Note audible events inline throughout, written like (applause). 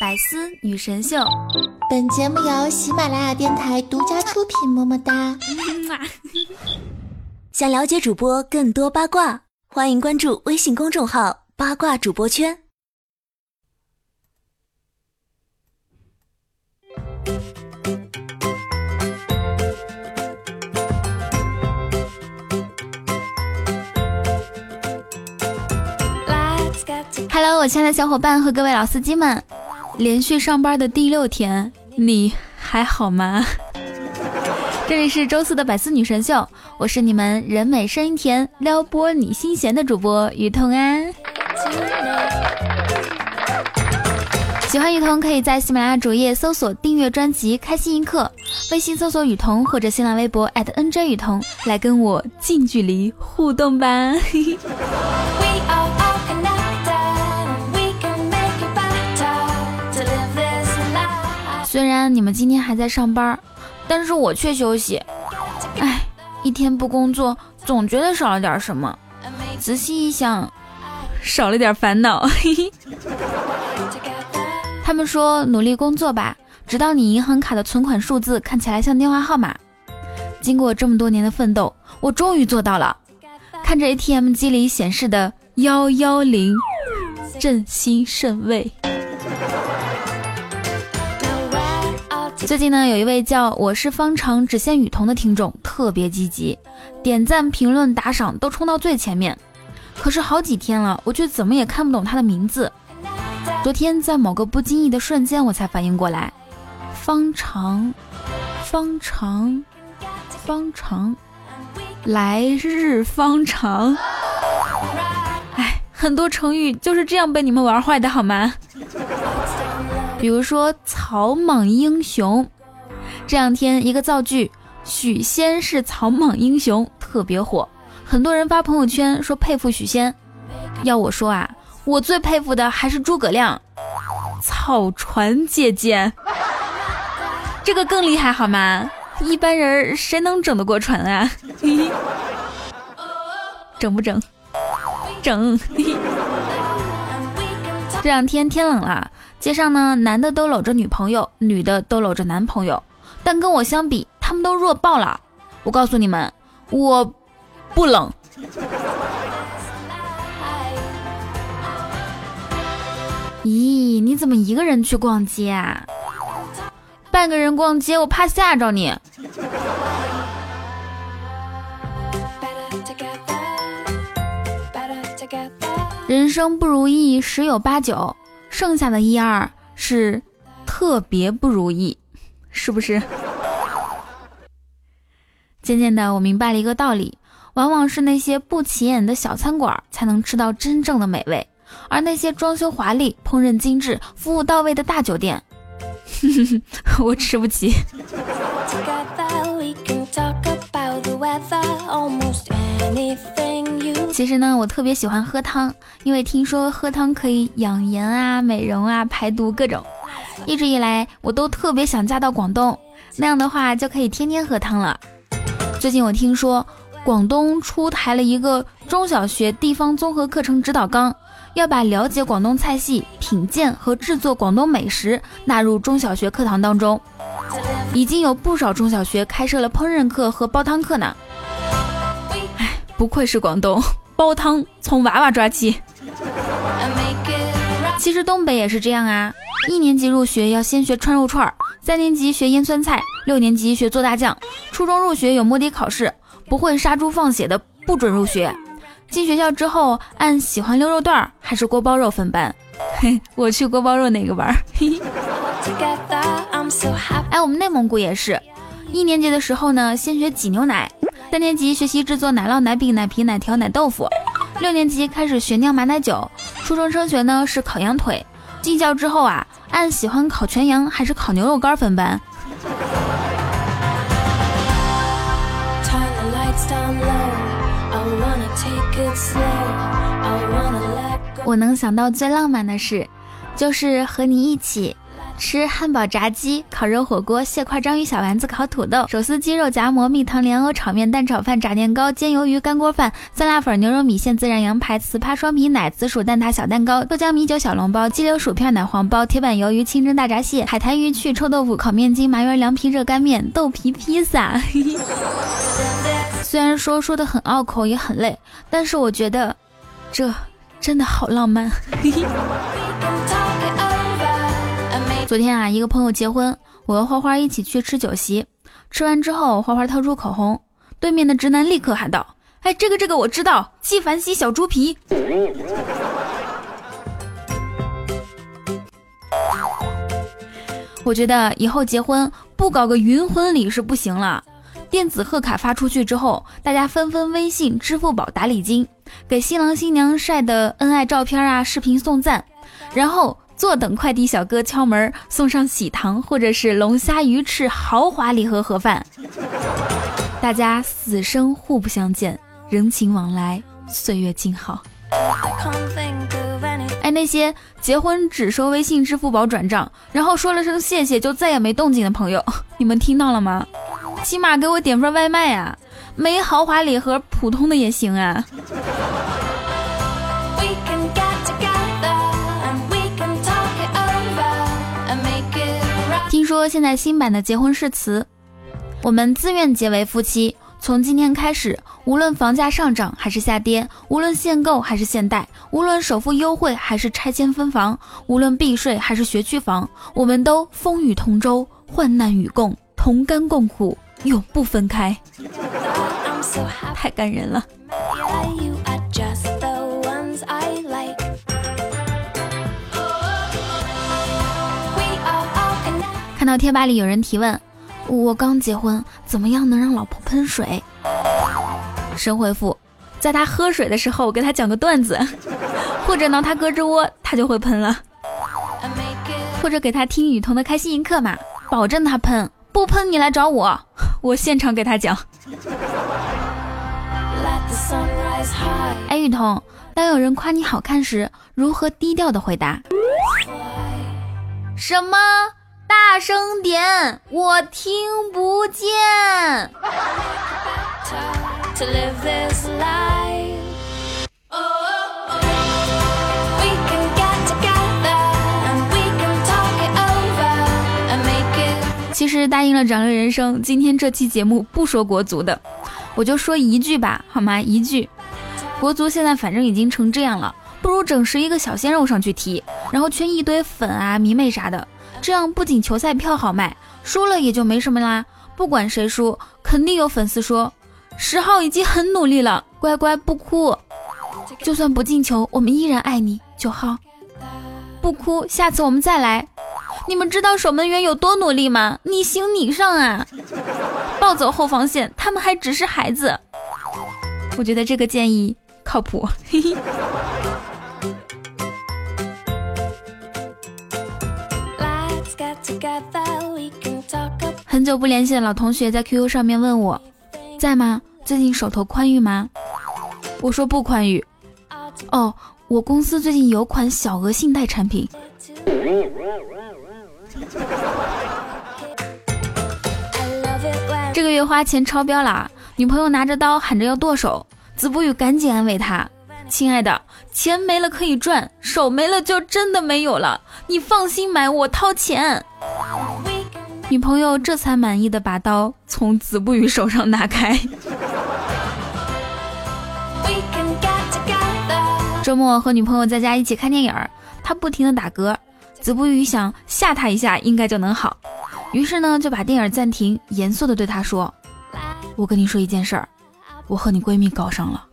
百思女神秀，本节目由喜马拉雅电台独家出品。么么哒！想了解主播更多八卦，欢迎关注微信公众号“八卦主播圈”。Hello，我亲爱的小伙伴和各位老司机们，连续上班的第六天，你还好吗？(laughs) 这里是周四的百思女神秀，我是你们人美声音甜、撩拨你心弦的主播雨桐安。喜欢雨桐可以在喜马拉雅主页搜索订阅专辑“开心一刻”，微信搜索雨桐或者新浪微博 @NJ 雨桐来跟我近距离互动吧。嘿嘿虽然你们今天还在上班，但是我却休息。哎，一天不工作，总觉得少了点什么。仔细一想，少了点烦恼。(laughs) 他们说努力工作吧，直到你银行卡的存款数字看起来像电话号码。经过这么多年的奋斗，我终于做到了。看着 ATM 机里显示的幺幺零，(laughs) 朕心甚慰。最近呢，有一位叫我是方长只羡雨桐的听众特别积极，点赞、评论、打赏都冲到最前面。可是好几天了，我却怎么也看不懂他的名字。昨天在某个不经意的瞬间，我才反应过来，方长，方长，方长，来日方长。哎，很多成语就是这样被你们玩坏的，好吗？比如说草莽英雄，这两天一个造句“许仙是草莽英雄”特别火，很多人发朋友圈说佩服许仙。要我说啊，我最佩服的还是诸葛亮，草船借箭，这个更厉害好吗？一般人谁能整得过船啊？(laughs) 整不整？整。这两天天冷了。街上呢，男的都搂着女朋友，女的都搂着男朋友，但跟我相比，他们都弱爆了。我告诉你们，我不冷。咦，你怎么一个人去逛街啊？半个人逛街，我怕吓着你。人生不如意十有八九。剩下的一二是特别不如意，是不是？渐渐的，我明白了一个道理：往往是那些不起眼的小餐馆才能吃到真正的美味，而那些装修华丽、烹饪精致、服务到位的大酒店，(laughs) 我吃不起。其实呢，我特别喜欢喝汤，因为听说喝汤可以养颜啊、美容啊、排毒各种。一直以来，我都特别想嫁到广东，那样的话就可以天天喝汤了。最近我听说广东出台了一个中小学地方综合课程指导纲，要把了解广东菜系、品鉴和制作广东美食纳入中小学课堂当中。已经有不少中小学开设了烹饪课和煲汤课呢。不愧是广东，(laughs) 煲汤从娃娃抓起。其实东北也是这样啊，一年级入学要先学串肉串，三年级学腌酸菜，六年级学做大酱，初中入学有摸底考试，不会杀猪放血的不准入学。进学校之后按喜欢溜肉段还是锅包肉分班。嘿，我去锅包肉那个班。(laughs) 哎，我们内蒙古也是，一年级的时候呢，先学挤牛奶；三年级学习制作奶酪、奶饼、奶皮、奶条、奶豆腐；六年级开始学酿马奶酒；初中升学呢是烤羊腿。进校之后啊，按喜欢烤全羊还是烤牛肉干分班。我能想到最浪漫的事，就是和你一起。吃汉堡、炸鸡、烤肉、火锅、蟹块、章鱼小丸子、烤土豆、手撕鸡肉夹馍、蜜糖莲藕炒面、蛋炒饭、炸年糕、煎鱿鱼、干锅饭、酸辣粉、牛肉米线、孜然羊排、糍粑、双皮奶、紫薯蛋挞、小蛋糕、豆浆米酒、小笼包、鸡柳薯片、奶黄包、铁板鱿鱼、清蒸大闸蟹、海苔鱼翅、臭豆腐、烤面筋、麻圆凉皮、热干面、豆皮披萨。(laughs) 虽然说说的很拗口，也很累，但是我觉得这真的好浪漫。(laughs) 昨天啊，一个朋友结婚，我和花花一起去吃酒席。吃完之后，花花掏出口红，对面的直男立刻喊道：“哎，这个这个我知道，纪梵希小猪皮。”我觉得以后结婚不搞个云婚礼是不行了。电子贺卡发出去之后，大家纷纷微信、支付宝打礼金，给新郎新娘晒的恩爱照片啊、视频送赞，然后。坐等快递小哥敲门，送上喜糖或者是龙虾鱼翅豪华礼盒盒饭，大家死生互不相见，人情往来，岁月静好。哎，那些结婚只收微信、支付宝转账，然后说了声谢谢就再也没动静的朋友，(laughs) 你们听到了吗？起码给我点份外卖啊，没豪华礼盒，普通的也行啊。说现在新版的结婚誓词，我们自愿结为夫妻。从今天开始，无论房价上涨还是下跌，无论限购还是限贷，无论首付优惠还是拆迁分房，无论避税还是学区房，我们都风雨同舟，患难与共，同甘共苦，永不分开。太感人了。看到贴吧里有人提问，我刚结婚，怎么样能让老婆喷水？神回复，在他喝水的时候给他讲个段子，(laughs) 或者挠他胳肢窝，他就会喷了。或者给他听雨桐的开心一刻嘛，保证他喷，不喷你来找我，我现场给他讲。哎，雨桐，当有人夸你好看时，如何低调的回答？什么？大声点，我听不见。其实答应了掌乐人生，今天这期节目不说国足的，我就说一句吧，好吗？一句，国足现在反正已经成这样了，不如整十一个小鲜肉上去踢，然后圈一堆粉啊、迷妹啥的。这样不仅球赛票好卖，输了也就没什么啦。不管谁输，肯定有粉丝说十号已经很努力了，乖乖不哭。就算不进球，我们依然爱你。九号，不哭，下次我们再来。你们知道守门员有多努力吗？你行你上啊！暴走后防线，他们还只是孩子。我觉得这个建议靠谱。嘿嘿。很久不联系的老同学在 QQ 上面问我，在吗？最近手头宽裕吗？我说不宽裕。哦，我公司最近有款小额信贷产品。(laughs) 这个月花钱超标了，女朋友拿着刀喊着要剁手，子不语赶紧安慰她：“亲爱的，钱没了可以赚，手没了就真的没有了。你放心买，我掏钱。”女朋友这才满意的把刀从子不语手上拿开。周末和女朋友在家一起看电影，她不停的打嗝，子不语想吓她一下应该就能好，于是呢就把电影暂停，严肃的对她说：“我跟你说一件事儿，我和你闺蜜搞上了。”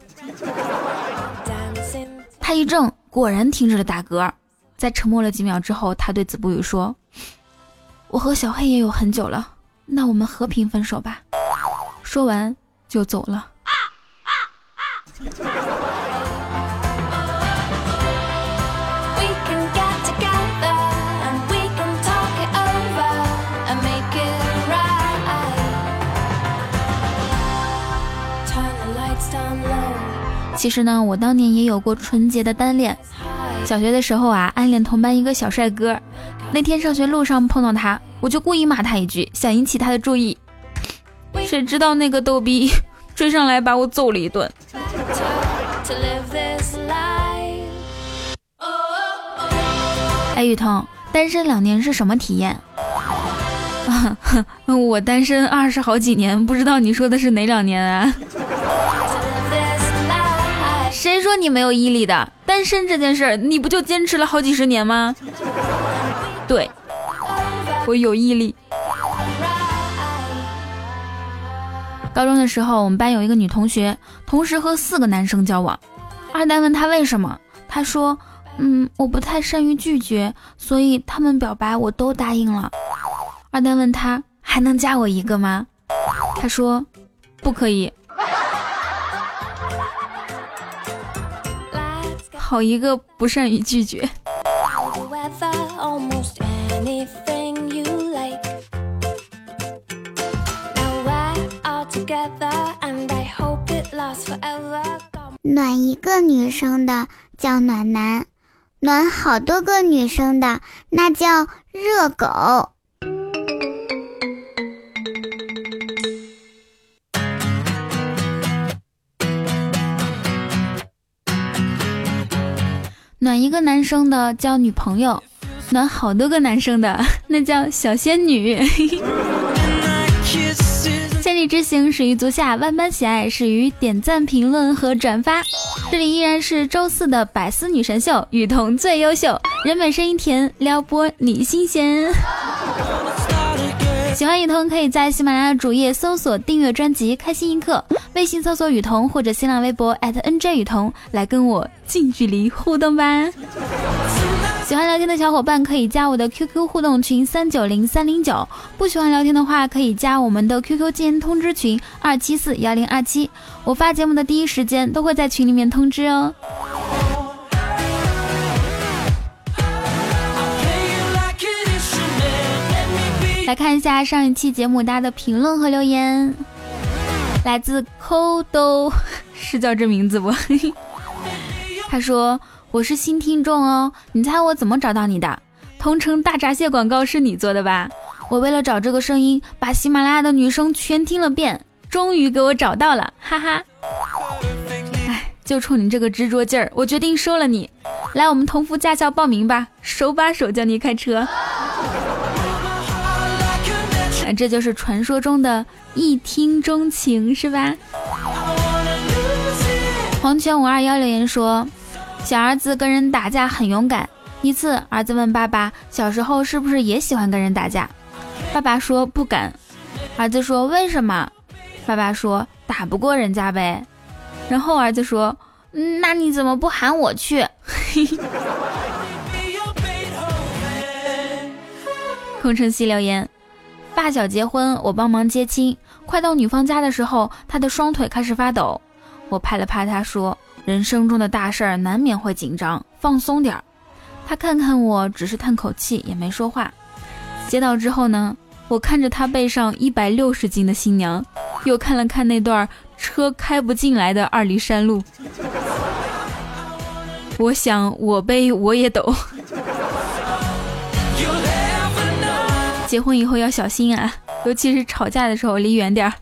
他一怔，果然停止了打嗝，在沉默了几秒之后，他对子不语说。我和小黑也有很久了，那我们和平分手吧。说完就走了。其实呢，我当年也有过纯洁的单恋。小学的时候啊，暗恋同班一个小帅哥。那天上学路上碰到他，我就故意骂他一句，想引起他的注意。谁知道那个逗逼 (laughs) 追上来把我揍了一顿。哎，雨桐，单身两年是什么体验？(laughs) 我单身二十好几年，不知道你说的是哪两年啊？谁说你没有毅力的？单身这件事儿，你不就坚持了好几十年吗？对，我有毅力。高中的时候，我们班有一个女同学，同时和四个男生交往。二蛋问她为什么，她说：“嗯，我不太善于拒绝，所以他们表白我都答应了。”二蛋问她还能加我一个吗？她说：“不可以。”好一个不善于拒绝。暖一个女生的叫暖男，暖好多个女生的那叫热狗。暖一个男生的叫女朋友，暖好多个男生的那叫小仙女。之行始于足下，万般喜爱始于点赞、评论和转发。这里依然是周四的百思女神秀，雨桐最优秀，人美声音甜，撩拨你心弦。喜欢雨桐，可以在喜马拉雅主页搜索订阅专辑《开心一刻》，微信搜索雨桐或者新浪微博 @nj 雨桐来跟我近距离互动吧。喜欢聊天的小伙伴可以加我的 QQ 互动群三九零三零九，不喜欢聊天的话可以加我们的 QQ 禁言通知群二七四幺零二七，我发节目的第一时间都会在群里面通知哦。来看一下上一期节目大家的评论和留言，来自抠兜，是叫这名字不？(laughs) 他说我是新听众哦，你猜我怎么找到你的？同城大闸蟹广告是你做的吧？我为了找这个声音，把喜马拉雅的女生全听了遍，终于给我找到了，哈哈。哎，就冲你这个执着劲儿，我决定收了你。来我们同福驾校报名吧，手把手教你开车。这就是传说中的一听钟情，是吧？黄泉五二幺留言说，小儿子跟人打架很勇敢。一次，儿子问爸爸，小时候是不是也喜欢跟人打架？爸爸说不敢。儿子说为什么？爸爸说打不过人家呗。然后儿子说，那你怎么不喊我去？(laughs) 空城西留言。发小结婚，我帮忙接亲。快到女方家的时候，他的双腿开始发抖。我拍了拍他，说：“人生中的大事儿难免会紧张，放松点儿。”他看看我，只是叹口气，也没说话。接到之后呢，我看着他背上一百六十斤的新娘，又看了看那段车开不进来的二里山路。我想，我背我也抖。结婚以后要小心啊，尤其是吵架的时候离远点儿。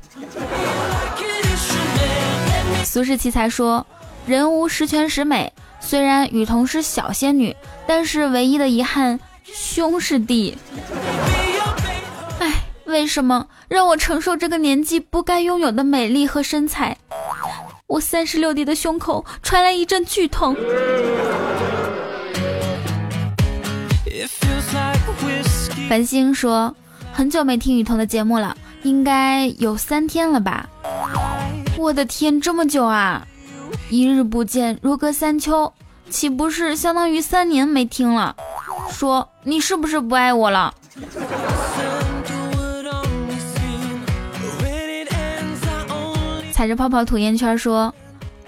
苏世奇才说：“人无十全十美，虽然雨桐是小仙女，但是唯一的遗憾，胸是弟。哎，为什么让我承受这个年纪不该拥有的美丽和身材？我三十六 D 的胸口传来一阵剧痛。”繁星说：“很久没听雨桐的节目了，应该有三天了吧？我的天，这么久啊！一日不见，如隔三秋，岂不是相当于三年没听了？说你是不是不爱我了？”踩着泡泡吐烟圈说：“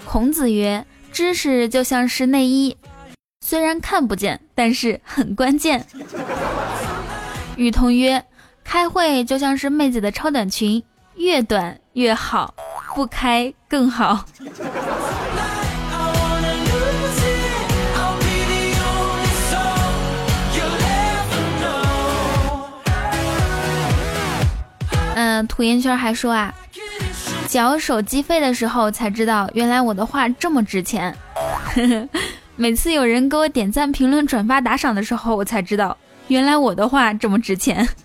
孔子曰，知识就像是内衣，虽然看不见，但是很关键。”雨桐曰：“开会就像是妹子的超短裙，越短越好，不开更好。”涂烟圈还说啊，缴手机费的时候才知道，原来我的话这么值钱。(laughs) 每次有人给我点赞、评论、转发、打赏的时候，我才知道，原来我的话这么值钱。(laughs)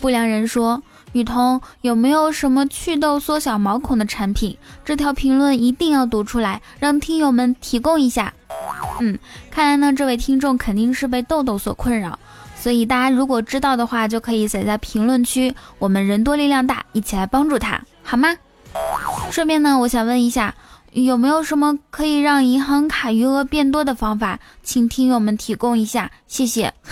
不良人说。雨桐有没有什么祛痘、缩小毛孔的产品？这条评论一定要读出来，让听友们提供一下。嗯，看来呢，这位听众肯定是被痘痘所困扰，所以大家如果知道的话，就可以写在评论区，我们人多力量大，一起来帮助他，好吗？顺便呢，我想问一下，有没有什么可以让银行卡余额变多的方法？请听友们提供一下，谢谢。(laughs)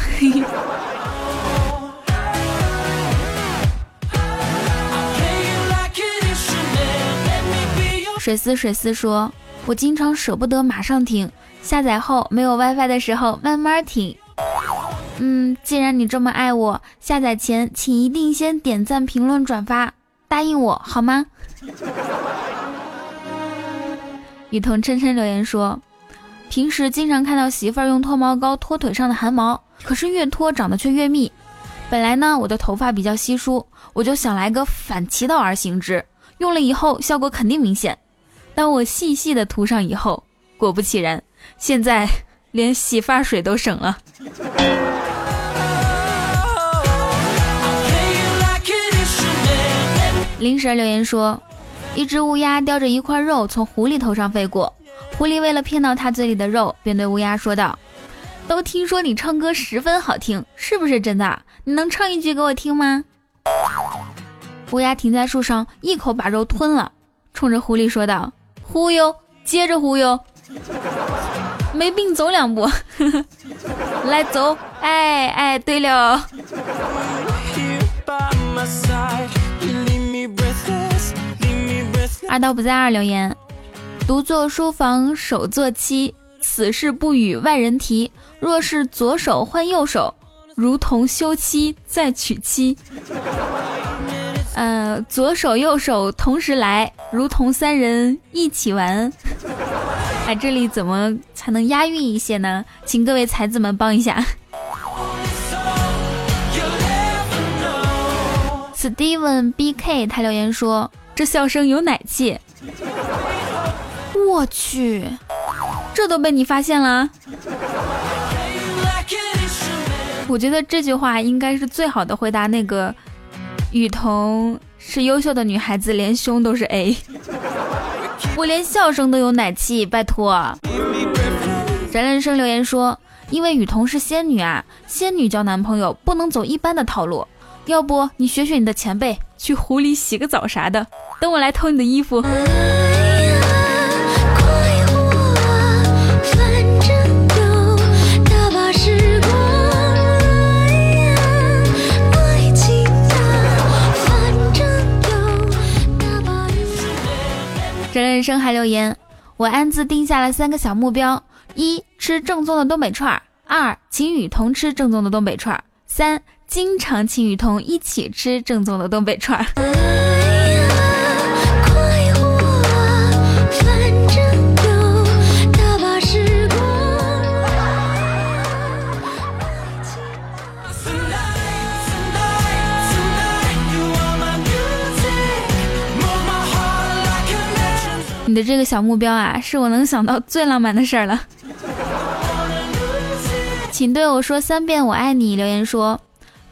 水丝水丝说：“我经常舍不得马上听，下载后没有 WiFi 的时候慢慢听。嗯，既然你这么爱我，下载前请一定先点赞、评论、转发，答应我好吗？” (laughs) 雨桐琛琛留言说：“平时经常看到媳妇儿用脱毛膏脱腿上的汗毛，可是越脱长得却越密。本来呢，我的头发比较稀疏，我就想来个反其道而行之，用了以后效果肯定明显。”当我细细的涂上以后，果不其然，现在连洗发水都省了。临时留言说，一只乌鸦叼着一块肉从狐狸头上飞过，狐狸为了骗到它嘴里的肉，便对乌鸦说道：“都听说你唱歌十分好听，是不是真的？你能唱一句给我听吗？”乌鸦停在树上，一口把肉吞了，冲着狐狸说道。忽悠，接着忽悠，(laughs) 没病走两步，(laughs) 来走，哎哎，对了，二刀不在二留言，独坐书房手作妻，此事不与外人提。若是左手换右手，如同休妻再娶妻。呃，左手右手同时来，如同三人一起玩。哎，这里怎么才能押韵一些呢？请各位才子们帮一下。Steven BK 他留言说：“这笑声有奶气。”我去，这都被你发现了。我觉得这句话应该是最好的回答那个。雨桐是优秀的女孩子，连胸都是 A，我连笑声都有奶气，拜托。冉冉生留言说，因为雨桐是仙女啊，仙女交男朋友不能走一般的套路，要不你学学你的前辈，去湖里洗个澡啥的，等我来偷你的衣服。整人生还留言，我暗自定下了三个小目标：一、吃正宗的东北串儿；二、请雨桐吃正宗的东北串儿；三、经常请雨桐一起吃正宗的东北串儿。你的这个小目标啊，是我能想到最浪漫的事儿了。(laughs) 请对我说三遍“我爱你”。留言说，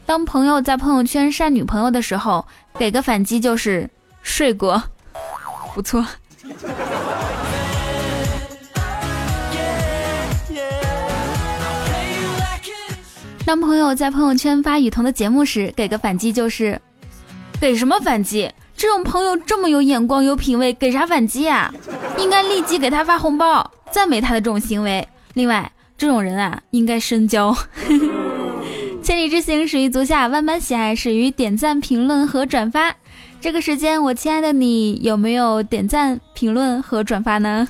当朋友在朋友圈晒女朋友的时候，给个反击就是睡过，不错。(laughs) 当朋友在朋友圈发雨桐的节目时，给个反击就是给什么反击？这种朋友这么有眼光、有品位，给啥反击啊？应该立即给他发红包，赞美他的这种行为。另外，这种人啊，应该深交。(laughs) 千里之行，始于足下；万般喜爱，始于点赞、评论和转发。这个时间，我亲爱的你，有没有点赞、评论和转发呢？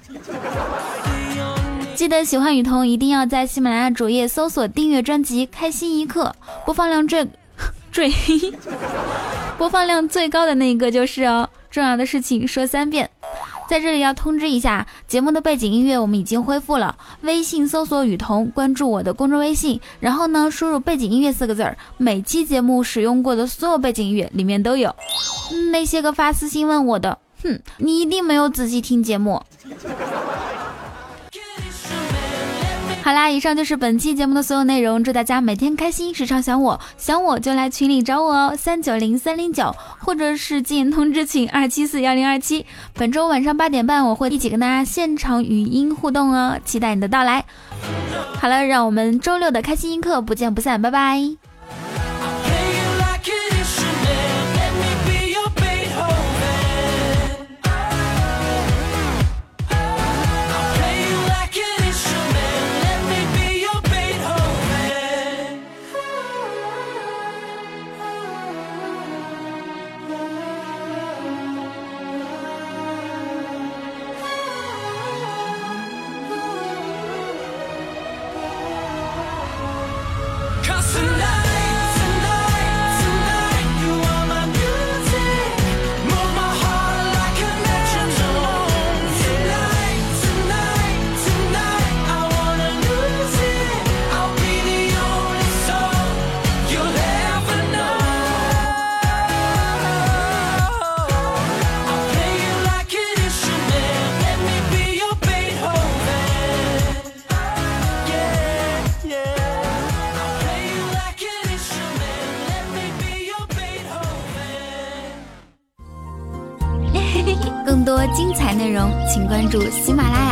(laughs) 记得喜欢雨桐，一定要在喜马拉雅主页搜索订阅专辑《开心一刻》，播放量最最。(laughs) 播放量最高的那一个就是哦。重要的事情说三遍，在这里要通知一下，节目的背景音乐我们已经恢复了。微信搜索雨桐，关注我的公众微信，然后呢输入背景音乐四个字儿，每期节目使用过的所有背景音乐里面都有。那些个发私信问我的，哼，你一定没有仔细听节目。好啦，以上就是本期节目的所有内容。祝大家每天开心，时常想我，想我就来群里找我哦，三九零三零九，或者是进通知群二七四幺零二七。本周晚上八点半，我会一起跟大家现场语音互动哦，期待你的到来。好了，让我们周六的开心一刻不见不散，拜拜。喜马拉雅《》。